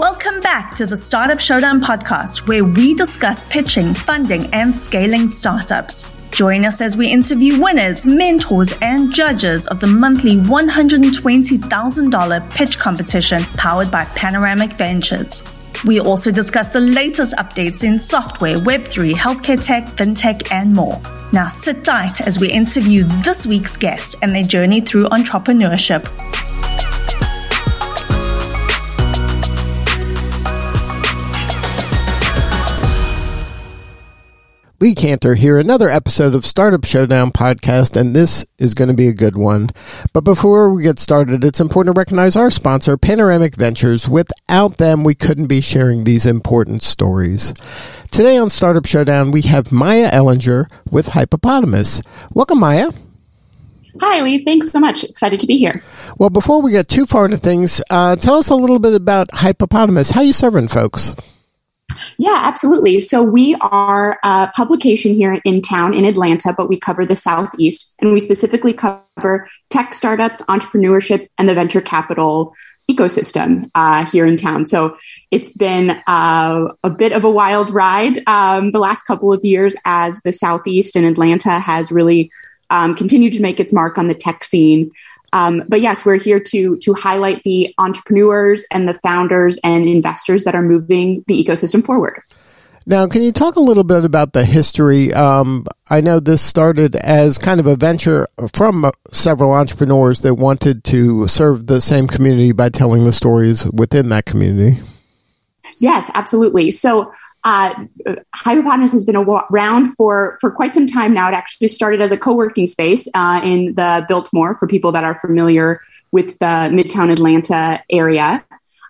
Welcome back to the Startup Showdown podcast, where we discuss pitching, funding, and scaling startups. Join us as we interview winners, mentors, and judges of the monthly $120,000 pitch competition powered by Panoramic Ventures. We also discuss the latest updates in software, Web3, healthcare tech, fintech, and more. Now sit tight as we interview this week's guest and their journey through entrepreneurship. Lee Kantor here, another episode of Startup Showdown podcast, and this is going to be a good one. But before we get started, it's important to recognize our sponsor, Panoramic Ventures. Without them, we couldn't be sharing these important stories. Today on Startup Showdown, we have Maija Ehlinger with Hypepotamus. Welcome, Maya. Hi, Lee. Thanks so much. Excited to be here. Well, before we get too far into things, uh, tell us a little bit about Hypepotamus. How you serving folks? Yeah, absolutely. So we are a publication here in town in Atlanta, but we cover the Southeast and we specifically cover tech startups, entrepreneurship, and the venture capital ecosystem uh, here in town. So it's been uh, a bit of a wild ride um, the last couple of years as the Southeast and Atlanta has really um, continued to make its mark on the tech scene. Um, but yes, we're here to to highlight the entrepreneurs and the founders and investors that are moving the ecosystem forward. Now, can you talk a little bit about the history? Um, I know this started as kind of a venture from several entrepreneurs that wanted to serve the same community by telling the stories within that community. Yes, absolutely. So uh, Hypepotamus has been around for, for quite some time now. It actually started as a co working space uh, in the Biltmore for people that are familiar with the Midtown Atlanta area.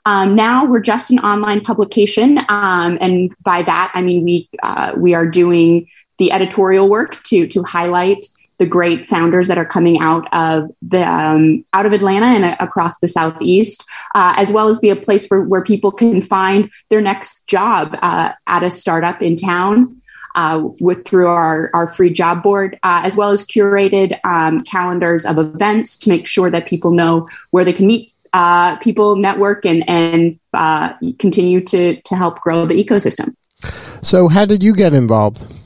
Um, now we're just an online publication, um, and by that I mean we uh, we are doing the editorial work to to highlight the great founders that are coming out of the um, out of Atlanta and uh, across the southeast, uh, as well as be a place for where people can find their next job uh, at a startup in town. Uh, with through our, our free job board, uh, as well as curated um, calendars of events to make sure that people know where they can meet uh, people, network, and and continue to to help grow the ecosystem. So, how did you get involved?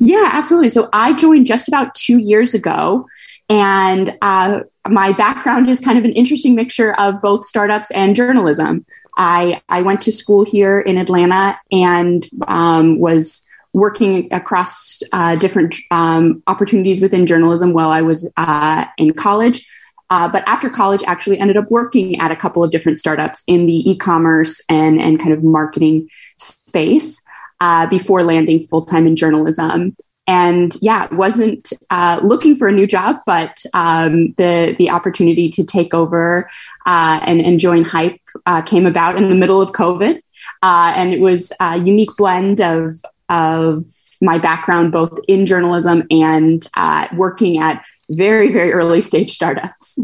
Yeah, absolutely. So I joined just about two years ago. And uh, my background is kind of an interesting mixture of both startups and journalism. I, I went to school here in Atlanta and um, was working across uh, different um, opportunities within journalism while I was uh, in college. Uh, but after college, actually ended up working at a couple of different startups in the e-commerce and, and kind of marketing space uh, before landing full time in journalism. And yeah, wasn't uh, looking for a new job, but um, the the opportunity to take over uh, and, and join Hype uh, came about in the middle of COVID, uh, and it was a unique blend of of my background both in journalism and uh, working at very very early stage startups.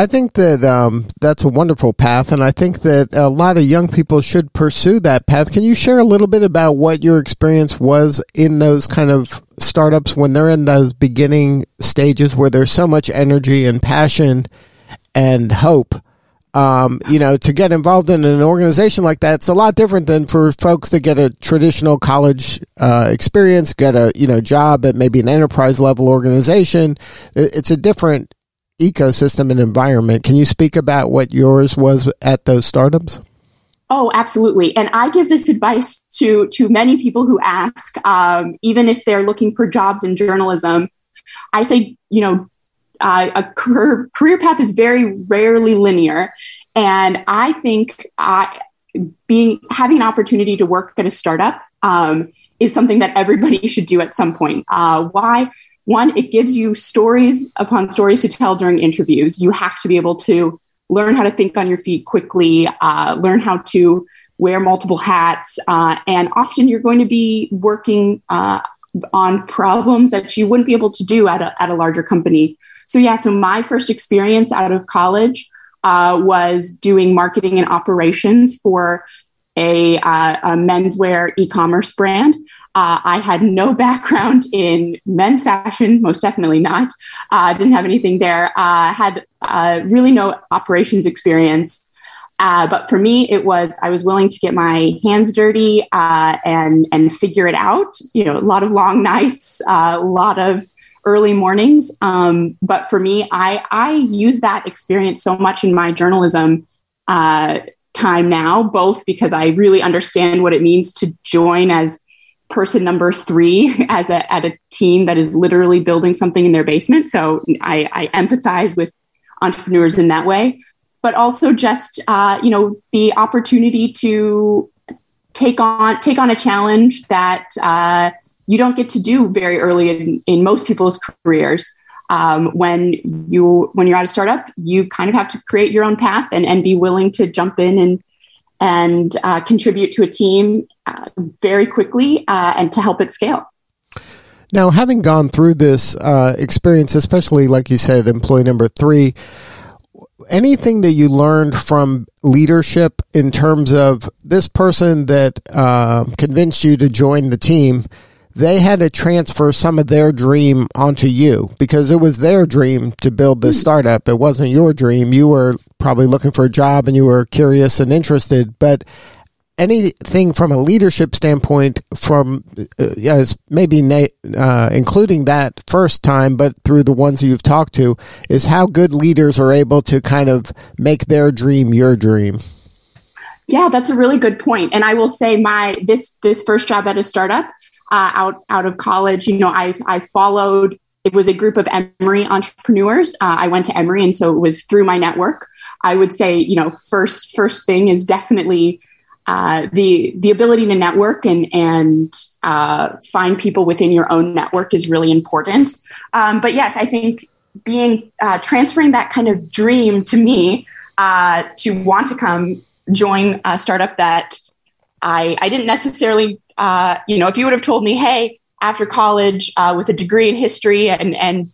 I think that um, that's a wonderful path, and I think that a lot of young people should pursue that path. Can you share a little bit about what your experience was in those kind of startups when they're in those beginning stages where there's so much energy and passion and hope? Um, you know, to get involved in an organization like that, it's a lot different than for folks that get a traditional college uh, experience, get a you know job at maybe an enterprise level organization. It's a different ecosystem and environment. Can you speak about what yours was at those startups? Oh, absolutely. And I give this advice to to many people who ask, um, even if they're looking for jobs in journalism. I say, you know, uh, a career, career path is very rarely linear, and I think I, being having an opportunity to work at a startup um, is something that everybody should do at some point. Uh, why? one, it gives you stories upon stories to tell during interviews. You have to be able to learn how to think on your feet quickly, uh, learn how to wear multiple hats, uh, and often you're going to be working uh, on problems that you wouldn't be able to do at a, at a larger company. So, yeah, so my first experience out of college uh, was doing marketing and operations for a, uh, a menswear e commerce brand. Uh, I had no background in men's fashion, most definitely not. Uh, didn't have anything there. Uh, had uh, really no operations experience. But for me, it was I was willing to get my hands dirty and and figure it out. You know, a lot of long nights, a lot of early mornings. Um, but for me, I I use that experience so much in my journalism uh, time now, both because I really understand what it means to join as person number three as a at a team that is literally building something in their basement. So I, I empathize with entrepreneurs in that way, but also just uh, you know the opportunity to take on take on a challenge that uh, you don't get to do very early in, in most people's careers. Um, when you when you're at a startup, you kind of have to create your own path and, and be willing to jump in and and uh, contribute to a team uh, very quickly uh, and to help it scale. Now, having gone through this uh, experience, especially like you said, employee number three, anything that you learned from leadership in terms of this person that uh, convinced you to join the team? They had to transfer some of their dream onto you because it was their dream to build this hmm. startup. It wasn't your dream. You were probably looking for a job and you were curious and interested. But anything from a leadership standpoint, from uh, yes, maybe na- uh, including that first time, but through the ones you've talked to, is how good leaders are able to kind of make their dream your dream. Yeah, that's a really good point. And I will say, my this this first job at a startup uh, out out of college, you know, I I followed. It was a group of Emory entrepreneurs. Uh, I went to Emory, and so it was through my network. I would say, you know, first first thing is definitely uh, the the ability to network and and uh, find people within your own network is really important. Um, but yes, I think being uh, transferring that kind of dream to me uh, to want to come join a startup that I I didn't necessarily uh, you know if you would have told me hey after college uh, with a degree in history and and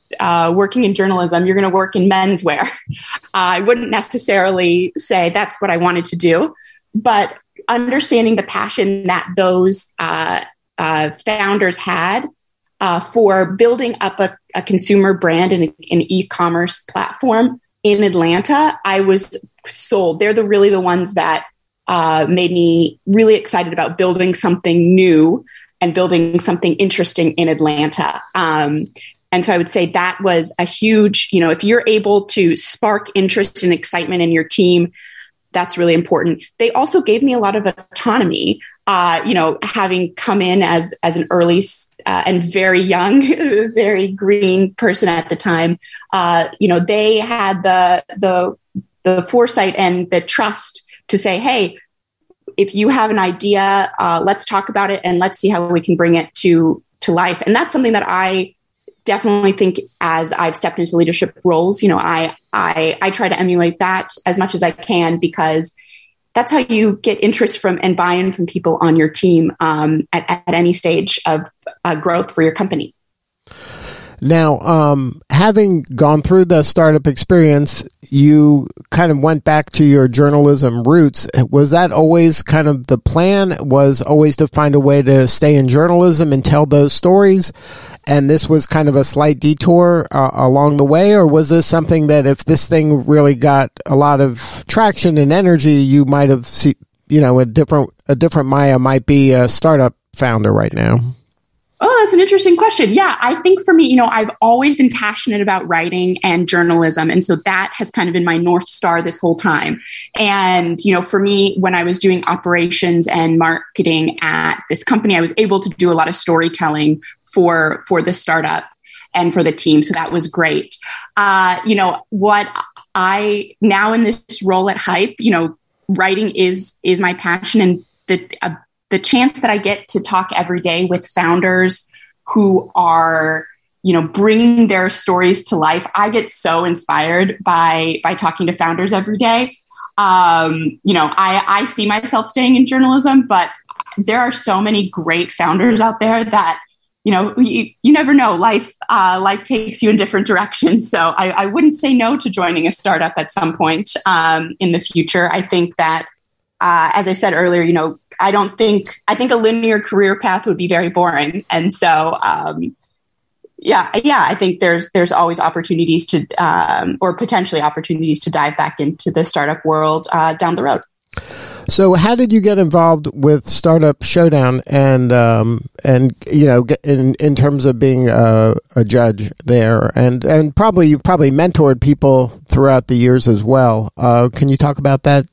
working in journalism you're going to work in menswear I wouldn't necessarily say that's what I wanted to do but understanding the passion that those uh, uh, founders had uh, for building up a, a consumer brand and an e-commerce platform in Atlanta, I was sold. They're the really the ones that uh, made me really excited about building something new and building something interesting in Atlanta. Um, and so I would say that was a huge, you know, if you're able to spark interest and excitement in your team, that's really important. They also gave me a lot of autonomy. Uh, you know, having come in as as an early uh, and very young, very green person at the time, uh, you know, they had the the the foresight and the trust to say, "Hey, if you have an idea, uh, let's talk about it and let's see how we can bring it to to life." And that's something that I definitely think as I've stepped into leadership roles, you know, I I I try to emulate that as much as I can because that's how you get interest from and buy-in from people on your team um, at, at any stage of uh, growth for your company. Now, um, having gone through the startup experience, you kind of went back to your journalism roots. Was that always kind of the plan? Was always to find a way to stay in journalism and tell those stories? and this was kind of a slight detour uh, along the way, or was this something that if this thing really got a lot of traction and energy, you might have, see, you know, a different a different Maija might be a startup founder right now. Oh, that's an interesting question. Yeah, I think for me, you know, I've always been passionate about writing and journalism. And so that has kind of been my North Star this whole time. And, you know, for me, when I was doing operations and marketing at this company, I was able to do a lot of storytelling for for the startup and for the team. So that was great. Uh, you know, what I now in this role at Hype, you know, writing is is my passion and the uh, the chance that I get to talk every day with founders who are you know bringing their stories to life i get so inspired by by talking to founders every day. Um, you know i i see myself staying in journalism but there are so many great founders out there that you know you, you never know. Life uh, life takes you in different directions. So I, I, wouldn't say no to joining a startup at some point um, in the future. I think that uh, as i said earlier you know i don't think i think a linear career path would be very boring and so um, yeah, yeah, I think there's there's always opportunities to um, or potentially opportunities to dive back into the startup world uh, down the road. So, how did you get involved with Startup Showdown, and um, and you know, in in terms of being a, a, judge there, and and probably you've probably mentored people throughout the years as well. Uh, can you talk about that?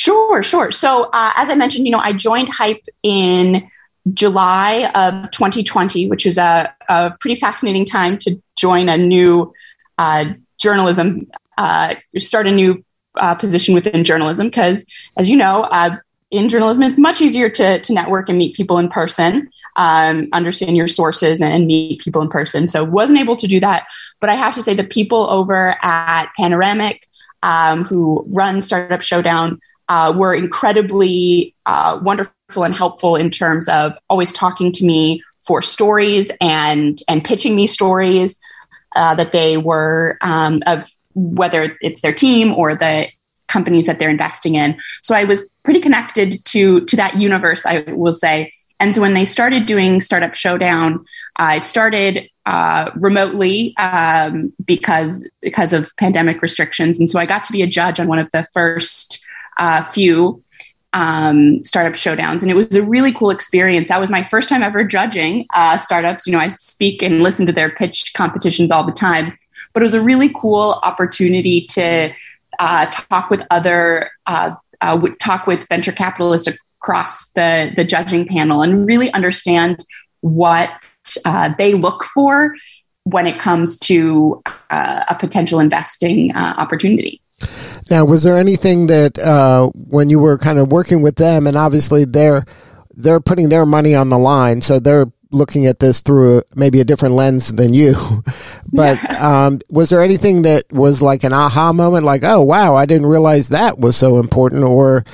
Sure, sure. So, uh, as I mentioned, you know, I joined Hype in July of 2020, which is a, a pretty fascinating time to join a new uh, journalism, uh, start a new uh, position within journalism. Because, as you know, uh, in journalism, it's much easier to, to network and meet people in person, um, understand your sources, and, and meet people in person. So, wasn't able to do that. But I have to say, the people over at Panoramic um, who run Startup Showdown uh, were incredibly uh, wonderful and helpful in terms of always talking to me for stories and and pitching me stories uh, that they were um, of whether it's their team or the companies that they're investing in. So I was pretty connected to to that universe, I will say. And so when they started doing Startup Showdown, I started uh, remotely um, because because of pandemic restrictions, and so I got to be a judge on one of the first uh, few um, startup showdowns, and it was a really cool experience. That was my first time ever judging uh, startups. You know, I speak and listen to their pitch competitions all the time, but it was a really cool opportunity to uh, talk with other uh, uh talk with venture capitalists across the the judging panel and really understand what uh, they look for when it comes to uh, a potential investing opportunity. Now, was there anything that uh, when you were kind of working with them, and obviously they're they're putting their money on the line, so they're looking at this through a, maybe a different lens than you. but um, was there anything that was like an aha moment, like, oh wow, I didn't realize that was so important, or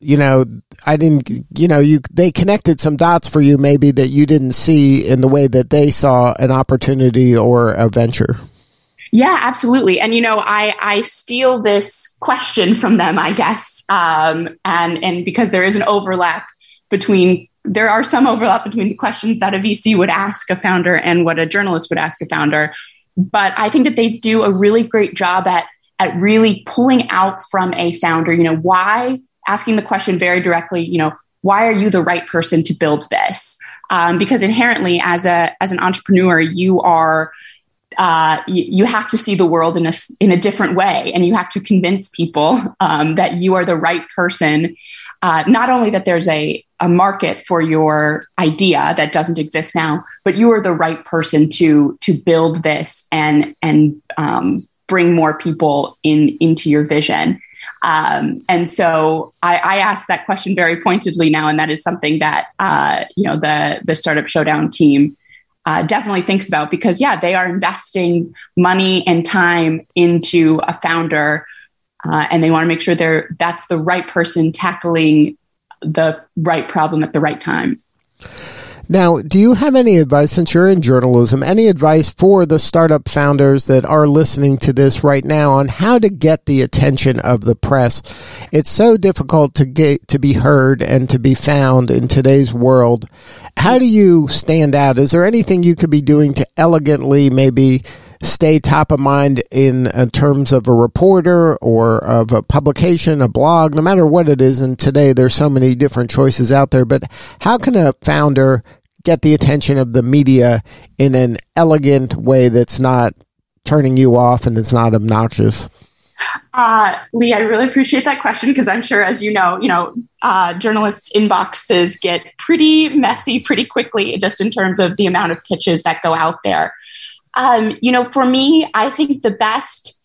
you know, I didn't, you know, you they connected some dots for you maybe that you didn't see in the way that they saw an opportunity or a venture. Yeah, absolutely. And you know, I I steal this question from them, I guess, um, and and because there is an overlap between there are some overlap between the questions that a VC would ask a founder and what a journalist would ask a founder. But I think that they do a really great job at at really pulling out from a founder, you know, why asking the question very directly, you know, why are you the right person to build this? Um, because inherently, as a as an entrepreneur, you are uh, you, you, have to see the world in a, in a different way. And you have to convince people um, that you are the right person uh, not only that there's a, a market for your idea that doesn't exist now but you are the right person to to build this and and um, bring more people in into your vision. Um, and so I, I ask that question very pointedly now and that is something that uh, you know the the startup showdown team uh, definitely thinks about because yeah they are investing money and time into a founder uh, and they want to make sure they're that's the right person tackling the right problem at the right time now, do you have any advice, since you're in journalism, any advice for the startup founders that are listening to this right now on how to get the attention of the press? It's so difficult to get to be heard and to be found in today's world. How do you stand out? Is there anything you could be doing to elegantly maybe stay top of mind in, in uh, terms of a reporter or of a publication, a blog, no matter what it is. And today there's so many different choices out there. But how can a founder get the attention of the media in an elegant way that's not turning you off and it's not obnoxious? Uh, Lee, I really appreciate that question because I'm sure, as you know, you know, uh, journalists' inboxes get pretty messy pretty quickly, just in terms of the amount of pitches that go out there. Um, you know, for me, I think the best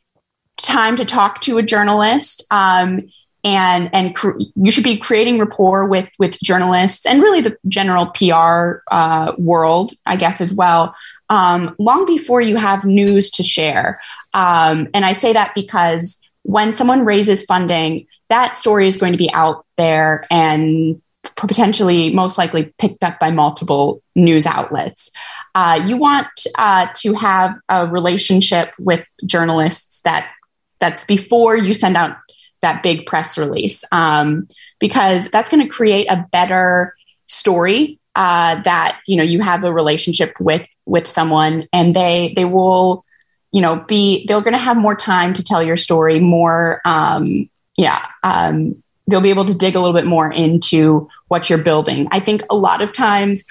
time to talk to a journalist um, and and cr- you should be creating rapport with with journalists and really the general PR uh, world, I guess, as well. Um, long before you have news to share, um, and I say that because when someone raises funding, that story is going to be out there and potentially, most likely, picked up by multiple news outlets. Uh, you want uh, to have a relationship with journalists that that's before you send out that big press release um, because that's going to create a better story uh, that you know you have a relationship with with someone and they they will you know be they're going to have more time to tell your story more um, yeah um, they'll be able to dig a little bit more into what you're building. I think a lot of times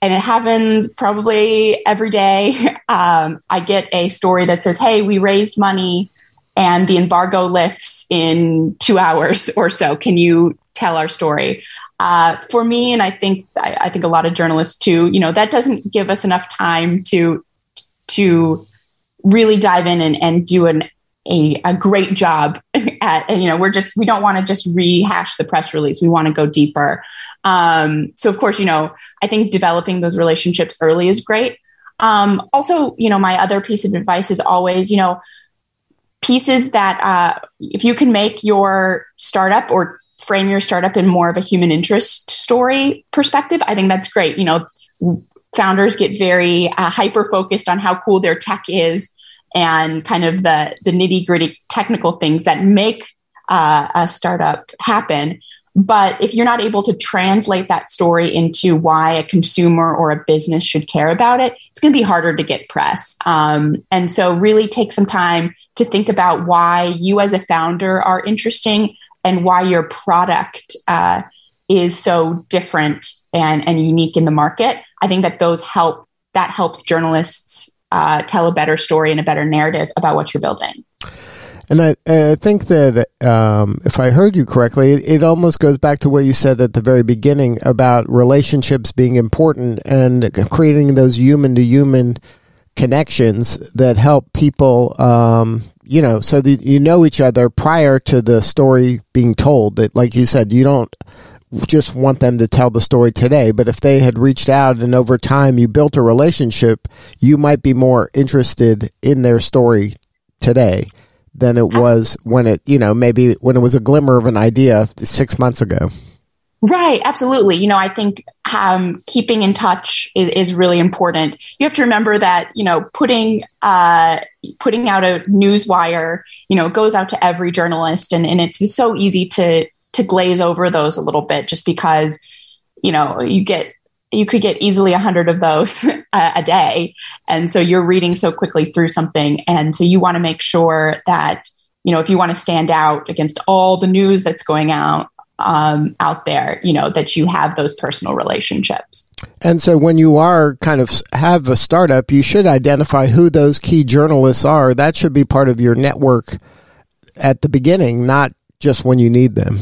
and it happens probably every day um, i get a story that says hey we raised money and the embargo lifts in two hours or so. Can you tell our story? Uh, for me, and I think I, I, think a lot of journalists too, you know, that doesn't give us enough time to to really dive in and, and do an a, a great job at and, you know we're just we don't want to just rehash the press release. We want to go deeper. Um, so of course you know i think developing those relationships early is great. Um, also you know my other piece of advice is always you know pieces that uh, if you can make your startup or frame your startup in more of a human interest story perspective, I think that's great. You know, founders get very uh, hyper focused on how cool their tech is and kind of the the nitty gritty technical things that make uh, a startup happen. But if you're not able to translate that story into why a consumer or a business should care about it, it's going to be harder to get press. Um, and so, really take some time to think about why you as a founder are interesting and why your product uh, is so different and, and unique in the market. I think that those help that helps journalists uh, tell a better story and a better narrative about what you're building. And I, I think that um, if I heard you correctly, it, it, almost goes back to what you said at the very beginning about relationships being important and creating those human to human connections that help people um, you know, so that you know each other prior to the story being told. That, like you said, you don't just want them to tell the story today, but if they had reached out and over time you built a relationship, you might be more interested in their story today than it was when it, you know, maybe when it was a glimmer of an idea six months ago. Right, absolutely. You know, I think um, keeping in touch is, is, really important. You have to remember that you know putting uh, putting out a news wire, you know, goes out to every journalist, and, and it's so easy to to glaze over those a little bit just because you know you get you could get easily a hundred of those a, a day, and so you're reading so quickly through something, and so you want to make sure that you know if you want to stand out against all the news that's going out um, out there, you know, that you have those personal relationships. And so when you are kind of have a startup, you should identify who those key journalists are. That should be part of your network at the beginning, not just when you need them.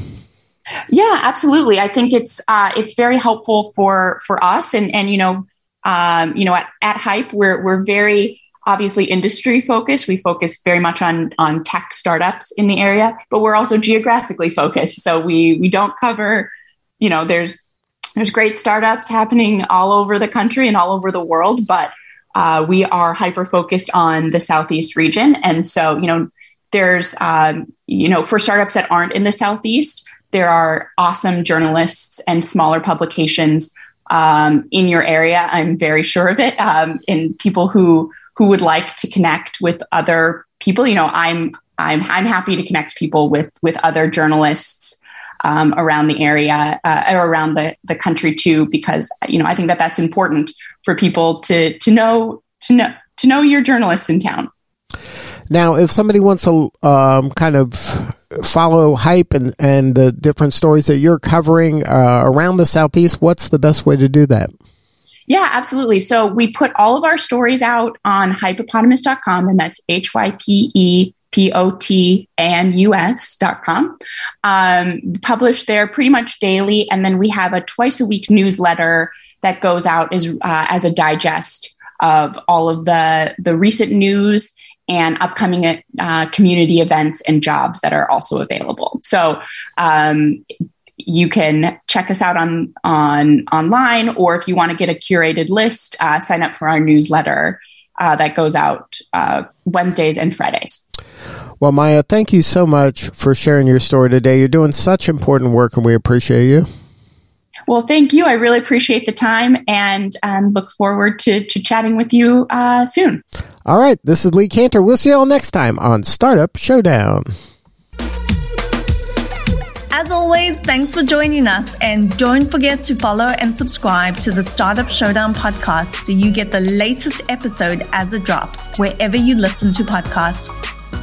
Yeah, absolutely. I think it's uh, it's very helpful for for us, and and you know, um, you know, at, at Hype, we're we're very obviously industry focused. We focus very much on on tech startups in the area, but we're also geographically focused. So we we don't cover, you know, there's there's great startups happening all over the country and all over the world, but uh, we are hyper focused on the southeast region, and so you know, there's um, you know for startups that aren't in the southeast, there are awesome journalists and smaller publications um, in your area. I'm very sure of it. Um, and people who who would like to connect with other people. You know, I'm I'm I'm happy to connect people with with other journalists um, around the area uh, or around the the country too, because you know I think that that's important for people to to know to know to know your journalists in town. Now, if somebody wants to um, kind of follow hype and, and the different stories that you're covering uh, around the southeast, what's the best way to do that? Yeah, absolutely. So we put all of our stories out on hypepotamus.com, and that's H Y P E P O T A N U S.com. Um, published there pretty much daily. And then we have a twice a week newsletter that goes out as, uh, as a digest of all of the, the recent news and upcoming uh, community events and jobs that are also available. So um, you can check us out on on online, or if you want to get a curated list, uh, sign up for our newsletter uh, that goes out uh, Wednesdays and Fridays. Well, Maija, thank you so much for sharing your story today. You're doing such important work, and we appreciate you. Well, thank you. I really appreciate the time and um, look forward to, to chatting with you uh, soon. All right. This is Lee Kantor. We'll see you all next time on Startup Showdown. As always, thanks for joining us. And don't forget to follow and subscribe to the Startup Showdown podcast so you get the latest episode as it drops wherever you listen to podcasts.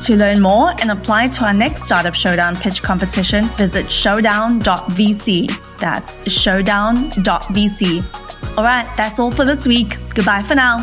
To learn more and apply to our next Startup Showdown pitch competition, visit showdown.vc. That's showdown.vc. All right, that's all for this week. Goodbye for now.